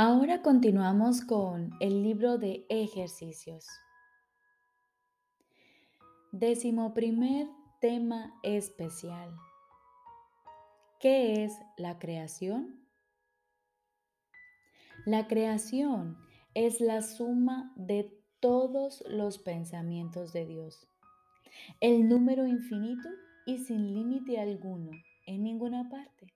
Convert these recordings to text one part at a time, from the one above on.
Ahora continuamos con el libro de ejercicios. Décimo primer tema especial. ¿Qué es la creación? La creación es la suma de todos los pensamientos de Dios, el número infinito y sin límite alguno en ninguna parte.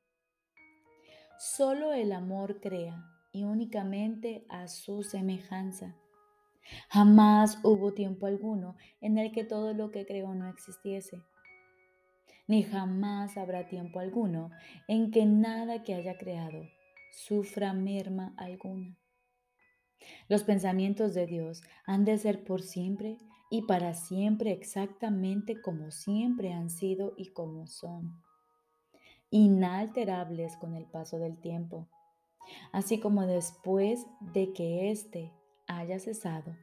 Solo el amor crea y únicamente a su semejanza. Jamás hubo tiempo alguno en el que todo lo que creó no existiese, ni jamás habrá tiempo alguno en que nada que haya creado sufra merma alguna. Los pensamientos de Dios han de ser por siempre y para siempre exactamente como siempre han sido y como son, inalterables con el paso del tiempo así como después de que éste haya cesado.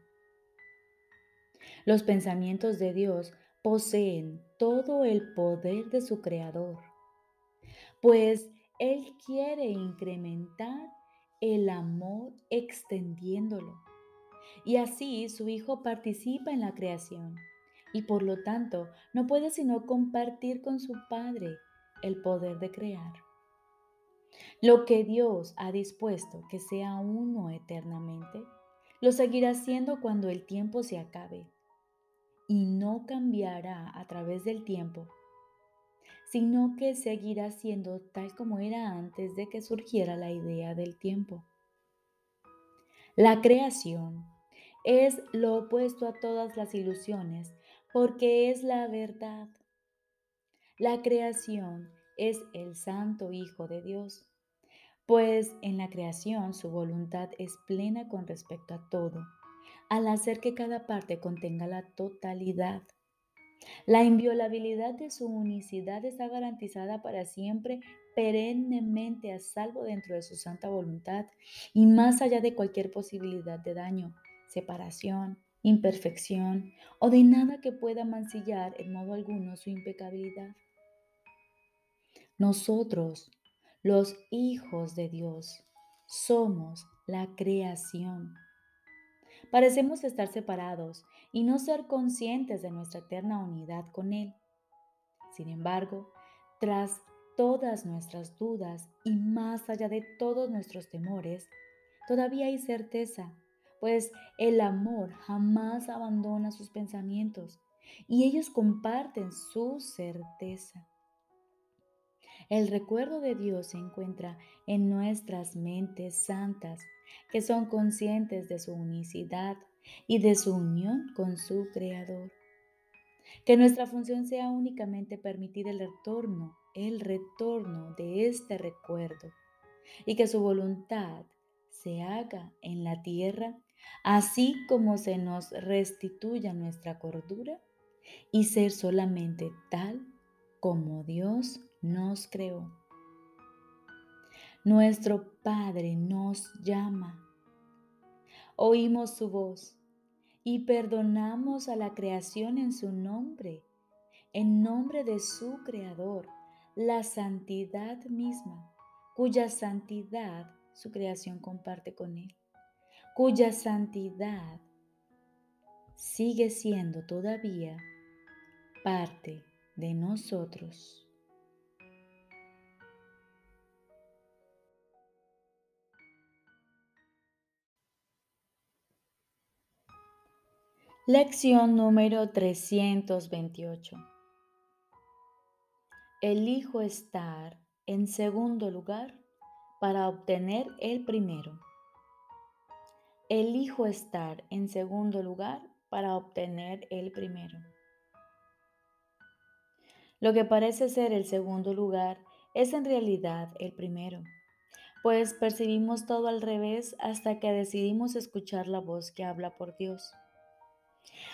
Los pensamientos de Dios poseen todo el poder de su Creador, pues Él quiere incrementar el amor extendiéndolo. Y así su Hijo participa en la creación y por lo tanto no puede sino compartir con su Padre el poder de crear. Lo que Dios ha dispuesto que sea uno eternamente, lo seguirá siendo cuando el tiempo se acabe y no cambiará a través del tiempo, sino que seguirá siendo tal como era antes de que surgiera la idea del tiempo. La creación es lo opuesto a todas las ilusiones porque es la verdad. La creación es el Santo Hijo de Dios pues en la creación su voluntad es plena con respecto a todo, al hacer que cada parte contenga la totalidad. La inviolabilidad de su unicidad está garantizada para siempre, perennemente a salvo dentro de su santa voluntad y más allá de cualquier posibilidad de daño, separación, imperfección o de nada que pueda mancillar en modo alguno su impecabilidad. Nosotros, los hijos de Dios. Somos la creación. Parecemos estar separados y no ser conscientes de nuestra eterna unidad con Él. Sin embargo, tras todas nuestras dudas y más allá de todos nuestros temores, todavía hay certeza, pues el amor jamás abandona sus pensamientos y ellos comparten su certeza. El recuerdo de Dios se encuentra en nuestras mentes santas, que son conscientes de su unicidad y de su unión con su Creador. Que nuestra función sea únicamente permitir el retorno, el retorno de este recuerdo y que su voluntad se haga en la tierra, así como se nos restituya nuestra cordura y ser solamente tal como Dios nos creó. Nuestro Padre nos llama. Oímos su voz y perdonamos a la creación en su nombre, en nombre de su Creador, la santidad misma, cuya santidad su creación comparte con Él, cuya santidad sigue siendo todavía parte de nosotros. Lección número 328. Elijo estar en segundo lugar para obtener el primero. Elijo estar en segundo lugar para obtener el primero. Lo que parece ser el segundo lugar es en realidad el primero, pues percibimos todo al revés hasta que decidimos escuchar la voz que habla por Dios.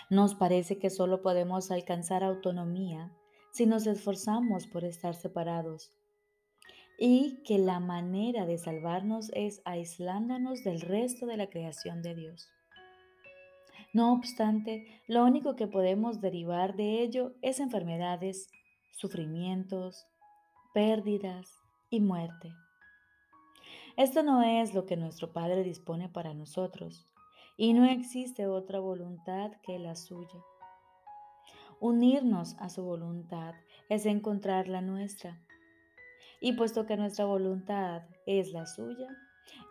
Nos parece que solo podemos alcanzar autonomía si nos esforzamos por estar separados y que la manera de salvarnos es aislándonos del resto de la creación de Dios. No obstante, lo único que podemos derivar de ello es enfermedades, sufrimientos, pérdidas y muerte. Esto no es lo que nuestro Padre dispone para nosotros, y no existe otra voluntad que la suya. Unirnos a su voluntad es encontrar la nuestra. Y puesto que nuestra voluntad es la suya,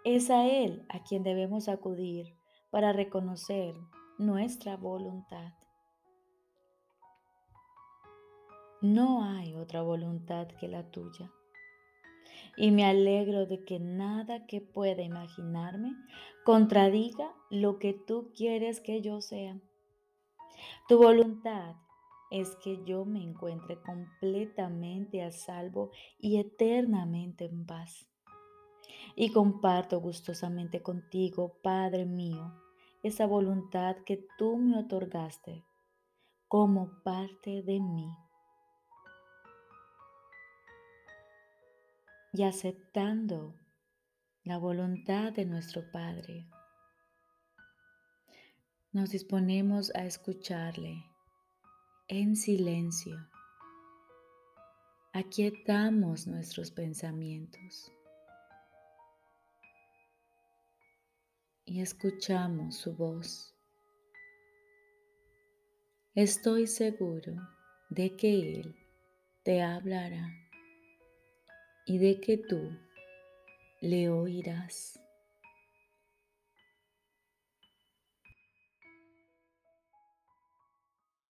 es a Él a quien debemos acudir para reconocer nuestra voluntad. No hay otra voluntad que la tuya. Y me alegro de que nada que pueda imaginarme contradiga lo que tú quieres que yo sea. Tu voluntad es que yo me encuentre completamente a salvo y eternamente en paz. Y comparto gustosamente contigo, Padre mío, esa voluntad que tú me otorgaste como parte de mí. Y aceptando la voluntad de nuestro Padre, nos disponemos a escucharle en silencio. Aquietamos nuestros pensamientos y escuchamos su voz. Estoy seguro de que Él te hablará y de que tú le oirás.